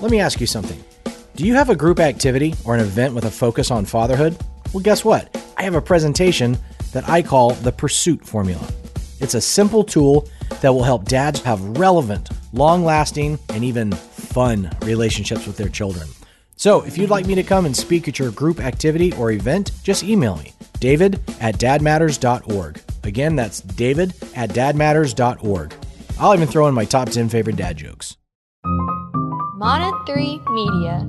Let me ask you something. Do you have a group activity or an event with a focus on fatherhood? Well, guess what? I have a presentation that I call the Pursuit Formula. It's a simple tool that will help dads have relevant, long lasting, and even fun relationships with their children. So, if you'd like me to come and speak at your group activity or event, just email me, david at dadmatters.org. Again, that's david at dadmatters.org. I'll even throw in my top 10 favorite dad jokes. Mana 3 Media.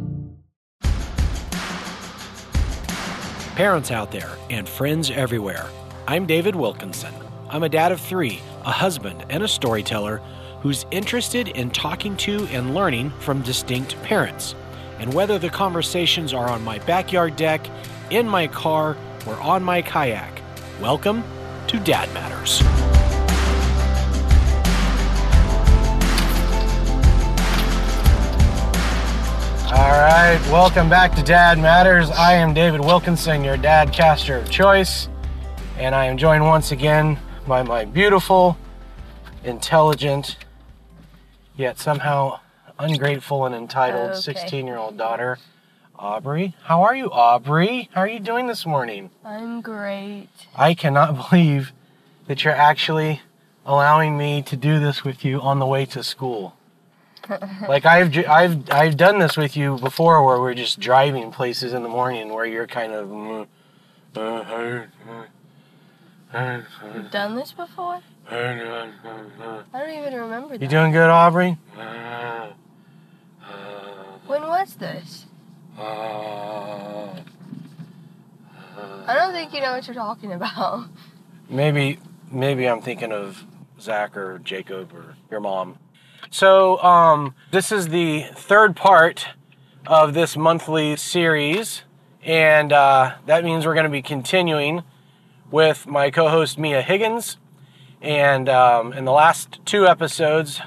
Parents out there and friends everywhere, I'm David Wilkinson. I'm a dad of three, a husband, and a storyteller who's interested in talking to and learning from distinct parents. And whether the conversations are on my backyard deck, in my car, or on my kayak, welcome to Dad Matters. All right, welcome back to Dad Matters. I am David Wilkinson, your dad caster of choice, and I am joined once again by my beautiful, intelligent, yet somehow ungrateful and entitled oh, Okay. 16 year old daughter, Aubrey. How are you, Aubrey? How are you doing this morning? I'm great. I cannot believe that you're actually allowing me to do this with you on the way to school. Like I've I've I've done this with you before, where we're just driving places in the morning, where you're kind of. mm, uh, uh, You've done this before? I don't even remember You that. doing good, Aubrey? When was this? I don't think you know what you're talking about. Maybe, maybe I'm thinking of Zach or Jacob or your mom. So, um, this is the third part of this monthly series, and uh, that means we're going to be continuing with my co-host Mia Higgins. And um, in the last two episodes,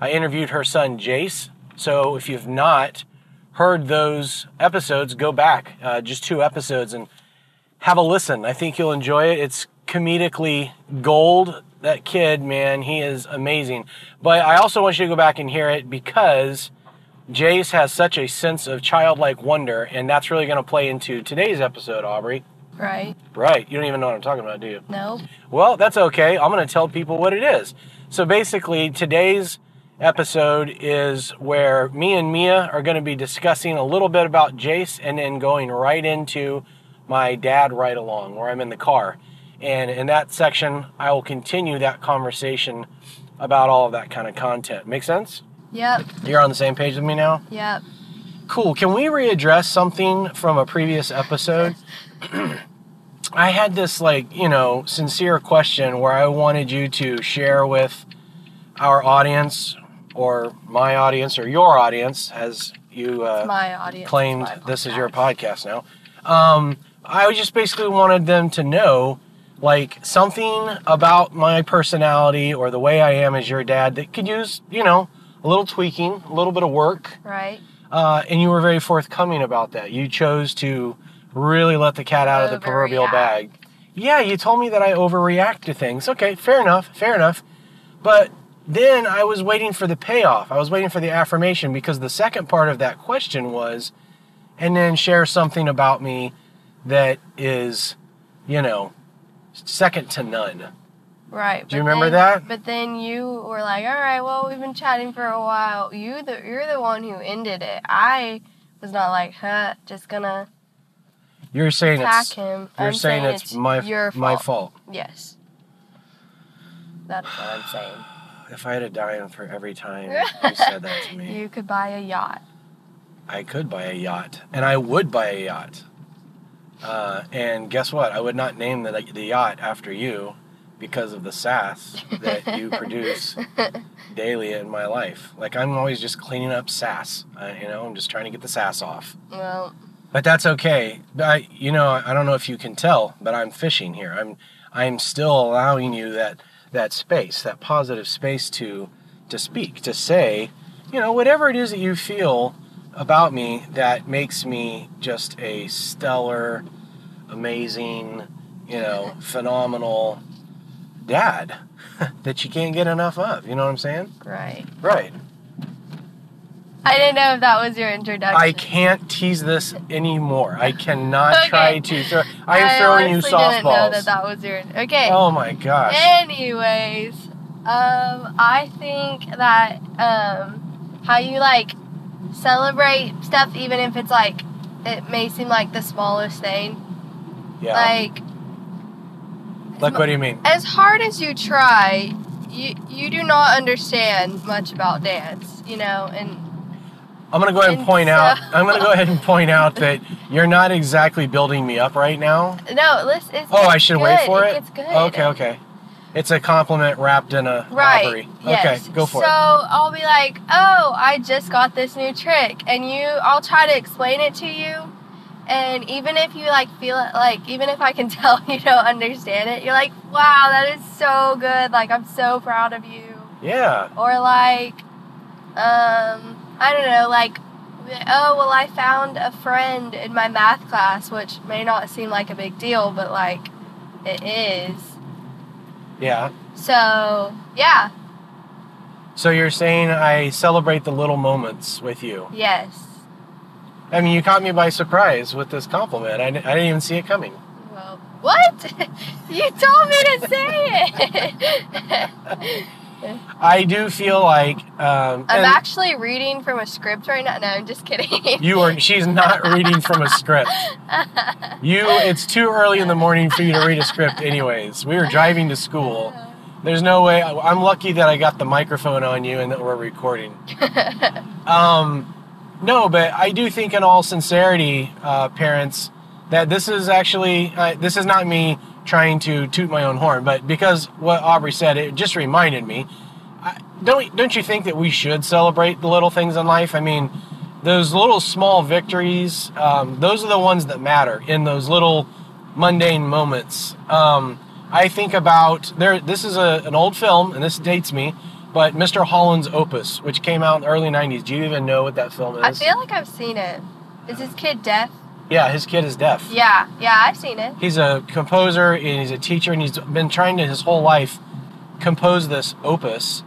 I interviewed her son Jace. So, if you've not heard those episodes, go back uh, just two episodes and have a listen. I think you'll enjoy it. It's comedically gold. That kid, man, he is amazing. But I also want you to go back and hear it because Jace has such a sense of childlike wonder, and that's really going to play into today's episode, Aubrey. Right? Right. You don't even know what I'm talking about, do you? No? Well, that's okay. I'm going to tell people what it is. So basically, today's episode is where me and Mia are going to be discussing a little bit about Jace and then going right into my dad ride along where I'm in the car. And in that section, I will continue that conversation about all of that kind of content. Make sense? Yep. You're on the same page with me now? Yep. Cool. Can we readdress something from a previous episode? I had this, like, you know, sincere question where I wanted you to share with our audience or my audience or your audience, as you uh, My audience. claimed this is your podcast. podcast now. Um, I just basically wanted them to know, like, something about my personality or the way I am as your dad that could use, you know, a little tweaking, a little bit of work. Right? Uh, and you were very forthcoming about that. You chose to really let the cat out of the proverbial bag. Yeah, you told me that I overreact to things. Okay, fair enough, fair enough. But then I was waiting for the payoff. I was waiting for the affirmation because the second part of that question was, and then share something about me that is, you know, second to none. Right. Do you remember then- that? But then you were like, all right, well, we've been chatting for a while. You the you're the one who ended it. I was not like, huh, just gonna You're saying attack it's him. you're I'm saying, it's, my your my fault. fault. Yes. That's what I'm saying. If I had a dime for every time you said that to me. You could buy a yacht. I could buy a yacht, and I would buy a yacht. Uh, and guess what? I would not name the, the yacht after you because of the sass that you produce daily in my life. Like I'm always just cleaning up sass. Uh, you know, I'm just trying to get the sass off. Well, But that's okay. I, you know, I don't know if you can tell, but I'm fishing here. I'm, I'm still allowing you that that space, that positive space to to speak, to say, you know, whatever it is that you feel about me that makes me just a stellar, amazing, you know, phenomenal dad that you can't get enough of. You know what I'm saying? right. Right. I didn't know if that was your introduction. I can't tease this anymore. I cannot Okay. try to throw. I am I throwing you honestly didn't know that that was your. Okay. Oh my gosh. Anyways, um, I think that um, how you like celebrate stuff, even if it's like it may seem like the smallest thing. Yeah. Like Like, what do you mean? as hard as you try, you you do not understand much about dance, you know, and I'm gonna go ahead and And point so- out. I'm gonna go ahead and point out that you're not exactly building me up right now. no, listen. Oh, I should wait for it. It's good. Okay, okay. It's a compliment wrapped in a Right. robbery. Yes. Okay, go for so it. So I'll be like, "Oh, I just got this new trick," and you, I'll try to explain it to you, and even if you like feel it, like even if I can tell you don't understand it, you're like, "Wow, that is so good! Like I'm so proud of you." Yeah. Or like, um, I don't know, like, oh well, I found a friend in my math class, which may not seem like a big deal, but like, it is. Yeah. So yeah, So you're saying I celebrate the little moments with you. yes. I mean, you caught me by surprise with this compliment. I, I didn't even see it coming. Well, what? you told me to say it. I do feel like um, I'm actually reading from a script right now. No, I'm just kidding. you are. She's not reading from a script. You. It's too early in the morning for you to read a script. Anyways, we were driving to school. There's no way. I'm lucky that I got the microphone on you and that we're recording. Um, no, but I do think, in all sincerity, uh, parents, that this is actually uh, this is not me trying to toot my own horn, but because what Aubrey said, it just reminded me. I, don't don't you think that we should celebrate the little things in life? I mean, those little small victories, um, those are the ones that matter in those little mundane moments. Um, I think about there. This is a, an old film, and this dates me. But Mr. Holland's Opus, which came out in the early '90s. Do you even know what that film is? I feel like I've seen it. Is this kid deaf? Yeah, his kid is deaf. Yeah, yeah, I've seen it. He's a composer and he's a teacher, and he's been trying to his whole life compose this opus,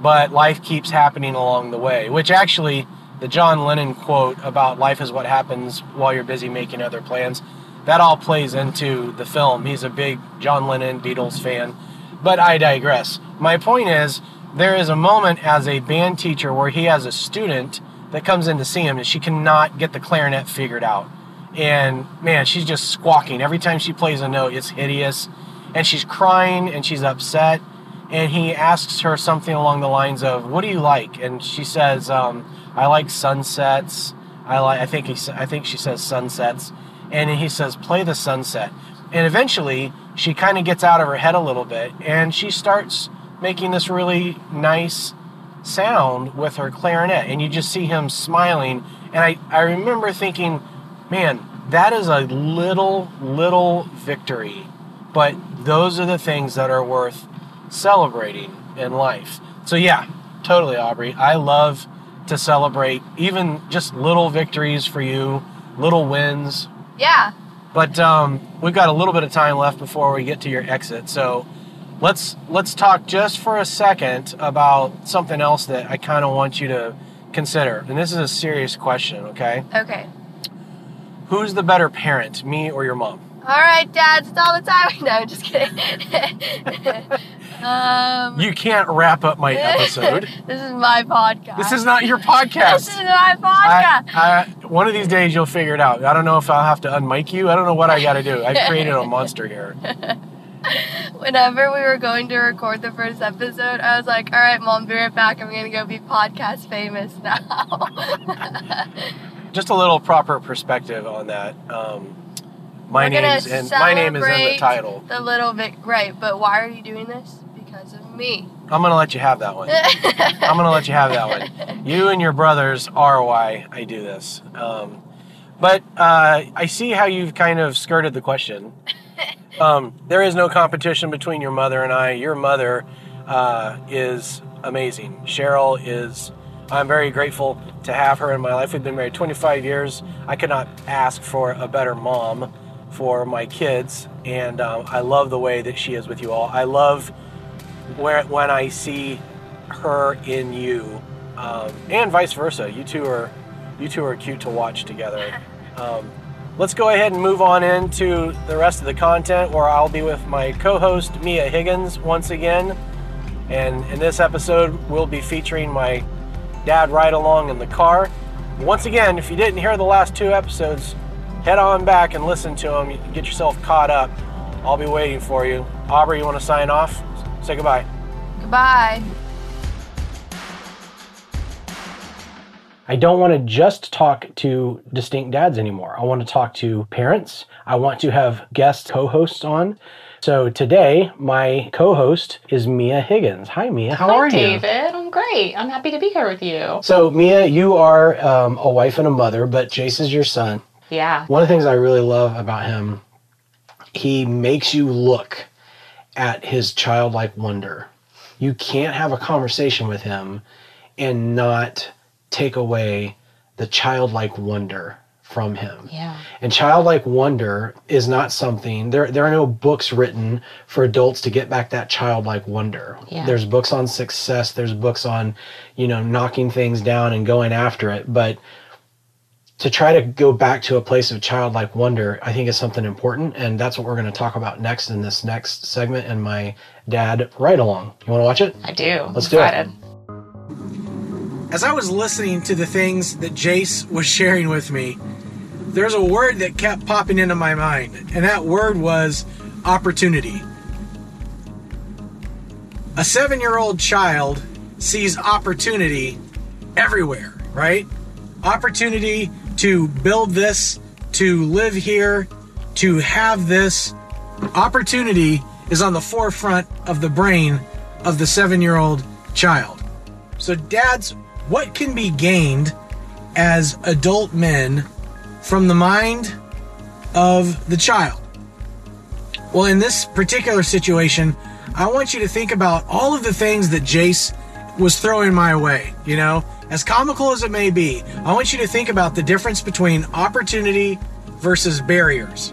but life keeps happening along the way. Which actually, the John Lennon quote about life is what happens while you're busy making other plans, that all plays into the film. He's a big John Lennon Beatles fan, but I digress. My point is, there is a moment as a band teacher where he has a student that comes in to see him and she cannot get the clarinet figured out and man, she's just squawking every time she plays a note. It's hideous, and she's crying and she's upset. And he asks her something along the lines of, "What do you like?" And she says, um, "I like sunsets. I like. I think he. I think she says sunsets." And he says, "Play the sunset." And eventually, she kind of gets out of her head a little bit, and she starts making this really nice sound with her clarinet and you just see him smiling and I, I remember thinking man that is a little little victory but those are the things that are worth celebrating in life so yeah totally aubrey i love to celebrate even just little victories for you little wins Yeah. but um, we've got a little bit of time left before we get to your exit. So let's let's talk just for a second about something else that I kind of want you to consider. And this is a serious question, okay? Okay. Who's the better parent, me or your mom? All right, Dad. It's all the time. No, I'm just kidding. um, You can't wrap up my episode. this is my podcast. this is not your podcast. This is my podcast. I, I, one of these days you'll figure it out. I don't know if I'll have to unmic you. I don't know what I got to do. I've created a monster here. Whenever we were going to record the first episode, I was like, "All right, Mom, be right back. I'm gonna go be podcast famous now." Just a little proper perspective on that. Um, my We're gonna name's in my name is in the title. the little bit right? But why are you doing this? Because of me. I'm gonna let you have that one. I'm gonna let you have that one. You and your brothers are why I do this. Um, but uh, I see how you've kind of skirted the question. Um, there is no competition between your mother and I. Your mother uh, is amazing. Cheryl is. I'm very grateful to have her in my life. We've been married 25 years. I could not ask for a better mom for my kids, and um, I love the way that she is with you all. I love where when I see her in you um, and vice versa. You two are you two are cute to watch together. Um, let's go ahead and move on into the rest of the content, where I'll be with my co-host Mia Higgins once again. And in this episode, we'll be featuring my dad ride along in the car. Once again, if you didn't hear the last two episodes, head on back and listen to them. You can get yourself caught up. I'll be waiting for you. Aubrey, you want to sign off? Say goodbye. Goodbye. I don't want to just talk to distinct dads anymore. I want to talk to parents. I want to have guest co hosts on. So today, my co host is Mia Higgins. Hi, Mia. How Hi, are you? David. I'm great. I'm happy to be here with you. So, Mia, you are um, a wife and a mother, but Jace is your son. Yeah. One of the things I really love about him, he makes you look at his childlike wonder. You can't have a conversation with him and not take away the childlike wonder from him. Yeah. And childlike wonder is not something there there are no books written for adults to get back that childlike wonder. Yeah. There's books on success, there's books on, you know, knocking things down and going after it, but to try to go back to a place of childlike wonder, I think is something important, and that's what we're going to talk about next in this next segment and my dad ride along. You want to watch it? I do. Let's do it. As I was listening to the things that Jace was sharing with me, there's a word that kept popping into my mind, and that word was opportunity. A seven year old child sees opportunity everywhere, right? Opportunity to build this, to live here, to have this. Opportunity is on the forefront of the brain of the seven year old child. So, dads, what can be gained as adult men from the mind of the child? Well, in this particular situation, I want you to think about all of the things that Jace was throwing my way. You know, as comical as it may be, I want you to think about the difference between opportunity versus barriers.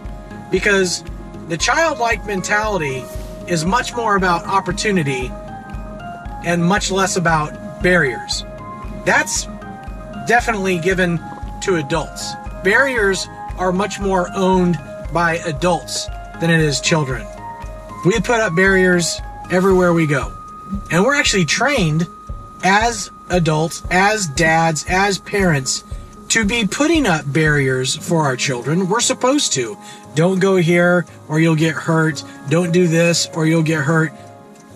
Because the childlike mentality is much more about opportunity and much less about barriers. That's definitely given to adults. Barriers are much more owned by adults than it is children. We put up barriers everywhere we go. And we're actually trained as adults, as dads, as parents to be putting up barriers for our children. We're supposed to. Don't go here or you'll get hurt. Don't do this or you'll get hurt.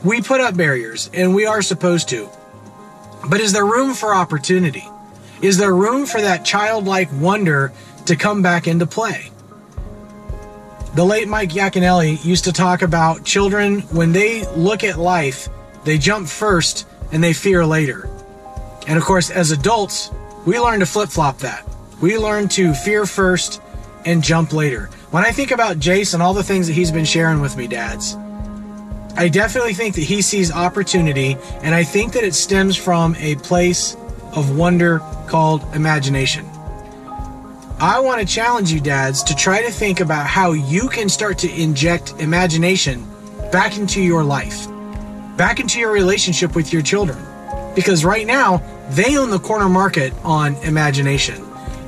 We put up barriers and we are supposed to. But is there room for opportunity? Is there room for that childlike wonder to come back into play? The late Mike Yaconelli used to talk about children when they look at life, they jump first and they fear later. And of course, as adults, we learn to flip flop that. We learn to fear first and jump later. When I think about and all the things that he's been sharing with me, dads, I definitely think that he sees opportunity, and I think that it stems from a place of wonder called imagination. I want to challenge you, dads, to try to think about how you can start to inject imagination back into your life, back into your relationship with your children. Because right now, they own the corner market on imagination,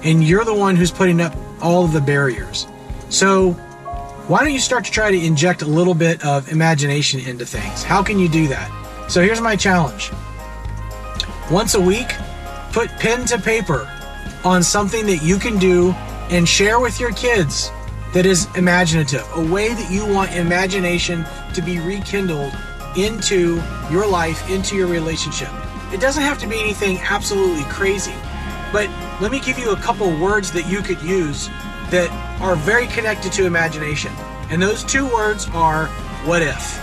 and you're the one who's putting up all of the barriers. So, why don't you start to try to inject a little bit of imagination into things? How can you do that? So, here's my challenge once a week, put pen to paper on something that you can do and share with your kids that is imaginative, a way that you want imagination to be rekindled into your life, into your relationship. It doesn't have to be anything absolutely crazy, but let me give you a couple words that you could use that are very connected to imagination. And those two words are what if.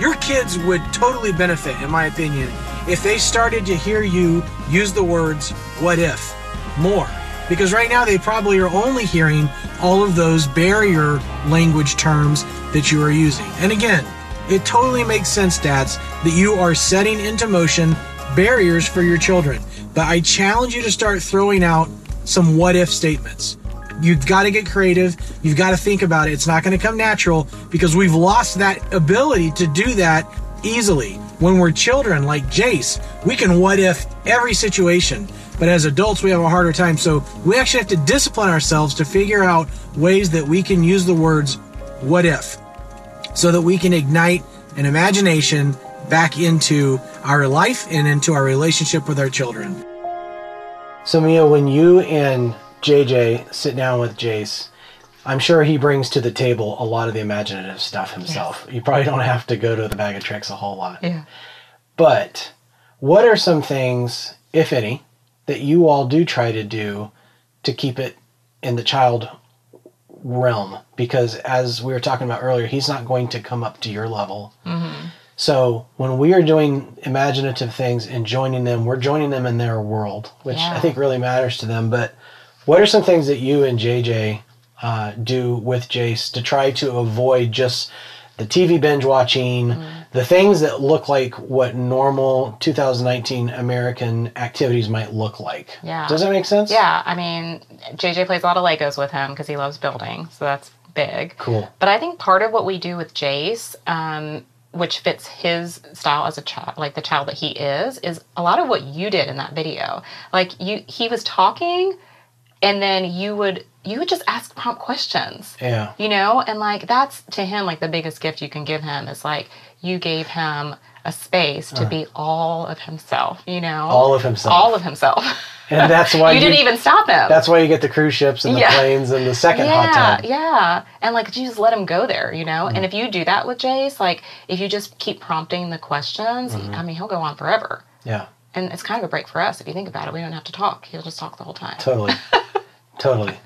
Your kids would totally benefit, in my opinion, if they started to hear you use the words what if more. Because right now they probably are only hearing all of those barrier language terms that you are using. And again, it totally makes sense, dads, that you are setting into motion barriers for your children. But I challenge you to start throwing out some what if statements. You've got to get creative. You've got to think about it. It's not going to come natural because we've lost that ability to do that easily. When we're children like Jace, we can what if every situation. But as adults, we have a harder time. So we actually have to discipline ourselves to figure out ways that we can use the words what if so that we can ignite an imagination back into our life and into our relationship with our children. So Mia, when you and JJ sit down with Jace, I'm sure he brings to the table a lot of the imaginative stuff himself. You probably don't have to go to the bag of tricks a whole lot. Yeah. But what are some things, if any, that you all do try to do to keep it in the child realm? Because as we were talking about earlier, he's not going to come up to your level. Mm-hmm. So when we are doing imaginative things and joining them, we're joining them in their world, which I think really matters to them. But what are some things that you and JJ uh, do with Jace to try to avoid just the TV binge watching, Mm-hmm. the things that look like what normal 2019 American activities might look like? Yeah. Does that make sense? Yeah, I mean, JJ plays a lot of Legos with him because he loves building, so that's big. Cool. But I think part of what we do with Jace, um, which fits his style as a child, like the child that he is, is a lot of what you did in that video. Like you, he was talking, and then you would you would just ask prompt questions Yeah. you know and like that's to him like the biggest gift you can give him is like you gave him a space to be all of himself you know Uh. All of himself. all of himself And that's why you didn't even stop him That's why you get the cruise ships and the Yeah. planes and the second hot yeah tub. yeah and like you just let him go there you know Mm. and if you do that with jace like if you just keep prompting the questions Mm-hmm. i mean he'll go on forever Yeah. and it's kind of a break for us if you think about it we don't have to talk he'll just talk the whole time Totally. totally.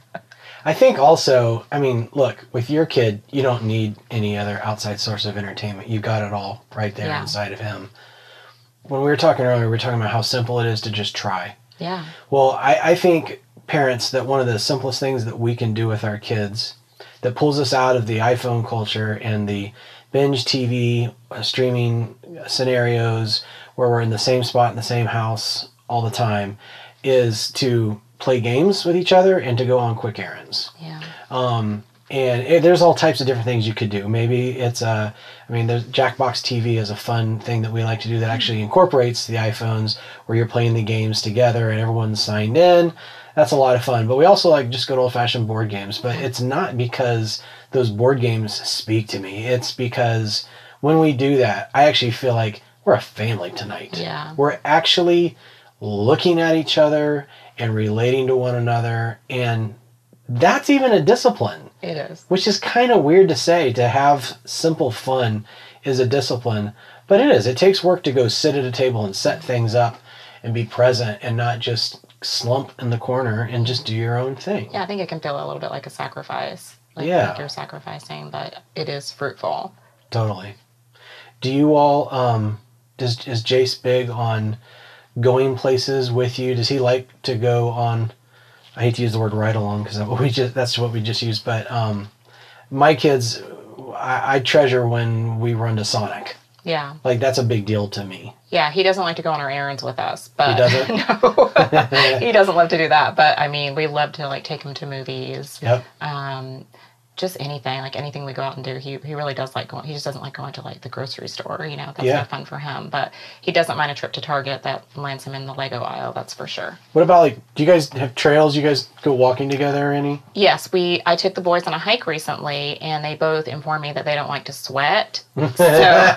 I think also, I mean, look, with your kid, you don't need any other outside source of entertainment. You got it all right there Yeah. inside of him. When we were talking earlier, we were talking about how simple it is to just try. yeah Well, I, I think parents that one of the simplest things that we can do with our kids that pulls us out of the iPhone culture and the binge TV uh, streaming scenarios where we're in the same spot in the same house all the time is to play games with each other and to go on quick errands. yeah Um, and it, there's all types of different things you could do. Maybe it's a, I mean, there's Jackbox TV is a fun thing that we like to do that actually mm-hmm. incorporates the iPhones where you're playing the games together and everyone's signed in. That's a lot of fun. But we also like just good old fashioned board games. But it's not because those board games speak to me. It's because when we do that, I actually feel like we're a family tonight. Yeah. We're actually looking at each other and relating to one another. And that's even a discipline it is which is kind of weird to say to have simple fun is a discipline but it is it takes work to go sit at a table and set things up and be present and not just slump in the corner and just do your own thing Yeah, I think it can feel a little bit like a sacrifice. Like, Yeah. like you're sacrificing, but it is fruitful. totally do you all um does is jace big on going places with you does he like to go on i hate to use the word ride along because we just that's what we just used but um my kids I, I treasure when we run to sonic Yeah. like that's a big deal to me Yeah, he doesn't like to go on our errands with us, but doesn't? no, he doesn't love to do that. But I mean, we love to like take him to movies. Yep. Um, just anything, like anything we go out and do. He he really does like going. He just doesn't like going to like the grocery store. You know, that's Yeah. not fun for him. But he doesn't mind a trip to Target that lands him in the Lego aisle. That's for sure. What about like? Do you guys have trails? You guys go walking together or any? Yes, we. I took the boys on a hike recently, and they both informed me that they don't like to sweat. So,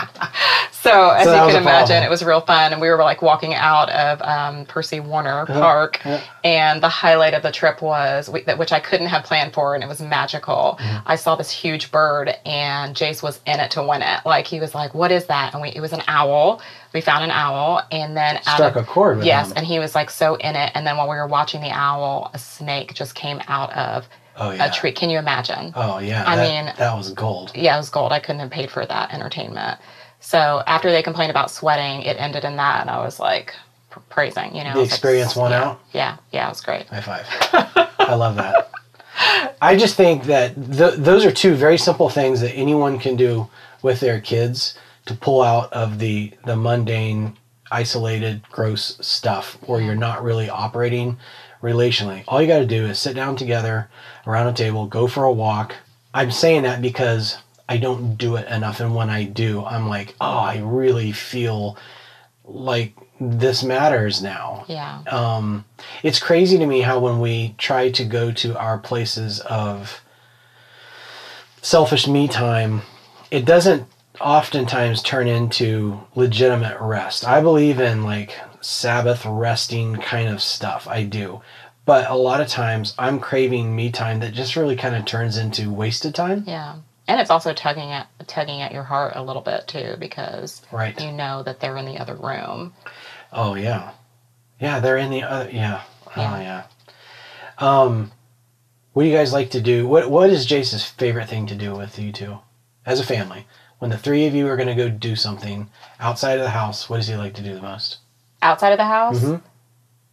so as So you can imagine, it was real fun, and we were like walking out of um, Percy Warner Park, yeah. and the highlight of the trip was we, that which I couldn't have planned for, and it was magical. Mm-hmm. I saw this huge bird, and Jace was in it to win it. Like he was like, "What is that?" And we, it was an owl. We found an owl, and then Struck of, a chord with Yes, him. and he was like so in it. And then while we were watching the owl, a snake just came out of Oh yeah. a tree. Can you imagine? Oh yeah. I that, mean- that was gold. Yeah, it was gold. I couldn't have paid for that entertainment. So after they complained about sweating, it ended in that, and I was like pr- praising. You know, The like, experience won yeah, out? Yeah, yeah, it was great. High five. I love that. I just think that th- those are two very simple things that anyone can do with their kids to pull out of the the mundane, isolated, gross stuff where you're not really operating relationally. All you got to do is sit down together around a table, go for a walk. I'm saying that because I don't do it enough, and when I do, I'm like, oh, I really feel like this matters now. Yeah. Um, it's crazy to me how when we try to go to our places of selfish me time, it doesn't oftentimes turn into legitimate rest. I believe in like Sabbath resting kind of stuff. I do. But a lot of times I'm craving me time that just really kind of turns into wasted time. Yeah. And it's also tugging at tugging at your heart a little bit too because Right. you know that they're in the other room. Oh yeah, yeah. They're in the other. Yeah. Oh Yeah. yeah. Um, what do you guys like to do? What What is Jace's favorite thing to do with you two, as a family? When the three of you are going to go do something outside of the house, what does he like to do the most? Outside of the house, Mhm.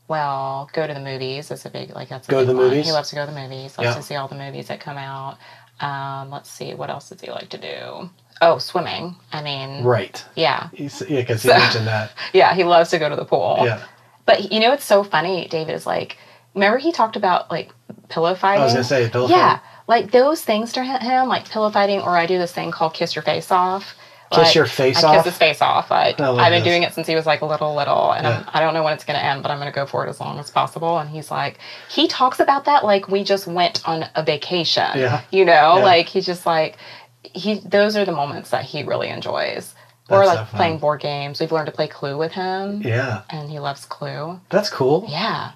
well, go to the movies. It's a big like that's a Go to the one. movies? He loves to go to the movies. Loves Yeah. to see all the movies that come out. Um, let's see, what else does he like to do? Oh, swimming. I mean, Right. yeah, He's, yeah, because he mentioned that. yeah. He loves to go to the pool. Yeah. But you know, it's so funny. David is like, remember he talked about like pillow fighting. I was gonna say pillow Yeah, fighting. Yeah. Like those things to him, like pillow fighting, or I do this thing called kiss your face off. Kiss Like, your face I off? kiss his face off. Like I've been this. doing it since he was like little, little, and Yeah. I'm, I don't know when it's going to end, but I'm going to go for it as long as possible. And he's like, he talks about that like we just went on a vacation. Yeah. you know, Yeah. like he's just like he. Those are the moments that he really enjoys. or That's like so playing board games. We've learned to play Clue with him, Yeah. and he loves Clue. That's cool. Yeah,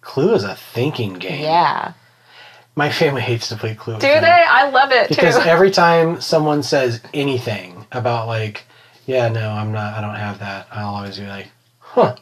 Clue is a thinking game. yeah. My family hates to play Clue. Do they? I love it because too. every time someone says anything about like yeah no i'm not i don't have that i'll always be like huh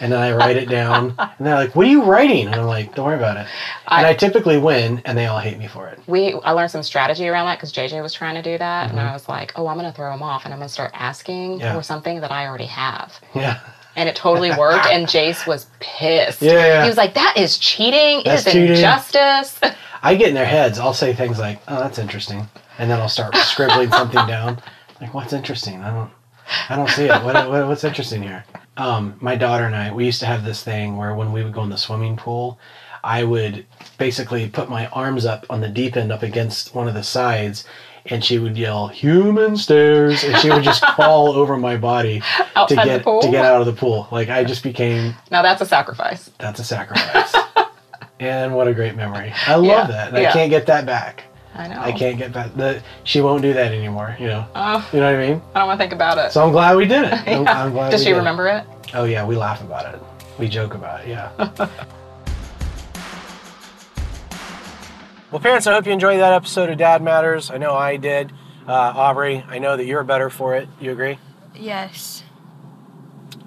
and then i write it down and they're like what are you writing and i'm like don't worry about it and i, I- typically win and they all hate me for it we I learned some strategy around that because JJ was trying to do that, and Mm-hmm. I was like, oh, I'm gonna throw him off, and I'm gonna start asking Yeah. for something that I already have, yeah and it totally worked. and Jace was pissed. Yeah, yeah. He was like, that is cheating. That's it is cheating." injustice. i get in their heads i'll say things like oh that's interesting and then i'll start scribbling something down like what's interesting? I don't i don't see it. What, what, what's interesting here? Um, my daughter and i we used to have this thing where when we would go in the swimming pool i would basically put my arms up on the deep end up against one of the sides and she would yell human stairs and she would just crawl over my body to Outside the get pool? to get out of the pool. Like i just became now that's a sacrifice. that's a sacrifice. And what a great memory. I love Yeah, that. And i can't get that back I know. I can't get back. The she won't do that anymore. You know. Oh, You know what I mean? I don't want to think about it. So I'm glad we did it. I'm, I'm glad. Does we she did it. remember it? Oh yeah, we laugh about it. We joke about it. Yeah. Well, parents, I hope you enjoyed that episode of Dad Matters. I know I did. Uh, Aubrey, I know that you're better for it. You agree? Yes.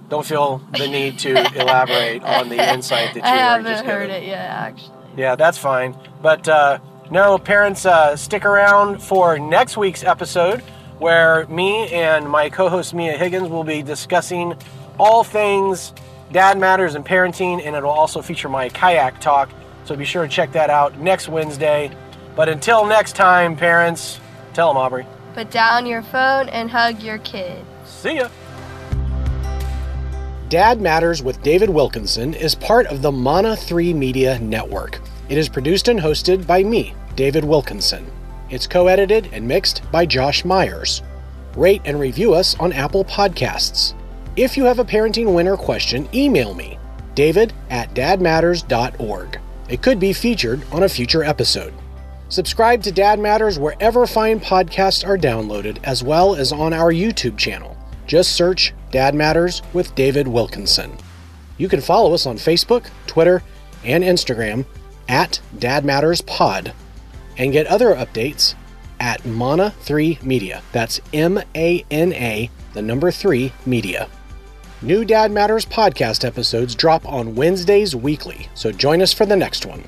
Don't feel the need to elaborate on the insight that you I were haven't just heard given. it yet, actually. Yeah, that's fine. But uh, no, parents, uh, stick around for next week's episode where me and my co host Mia Higgins will be discussing all things dad matters and parenting, and it'll also feature my kayak talk. So be sure to check that out next Wednesday. But until next time, parents, tell them, Aubrey. Put down your phone and hug your kid. See ya. Dad Matters with David Wilkinson is part of the Mana 3 Media Network. It is produced and hosted by me, David Wilkinson. It's co edited and mixed by Josh Myers. Rate and review us on Apple Podcasts. If you have a parenting winner question, email me, david at dadmatters.org. It could be featured on a future episode. Subscribe to Dad Matters wherever fine podcasts are downloaded, as well as on our YouTube channel. Just search Dad Matters with David Wilkinson. You can follow us on Facebook, Twitter, and Instagram at Dad Matters Pod, and get other updates at Mana 3 Media. That's M A N A, the number 3 Media. New Dad Matters podcast episodes drop on Wednesdays weekly, so join us for the next one.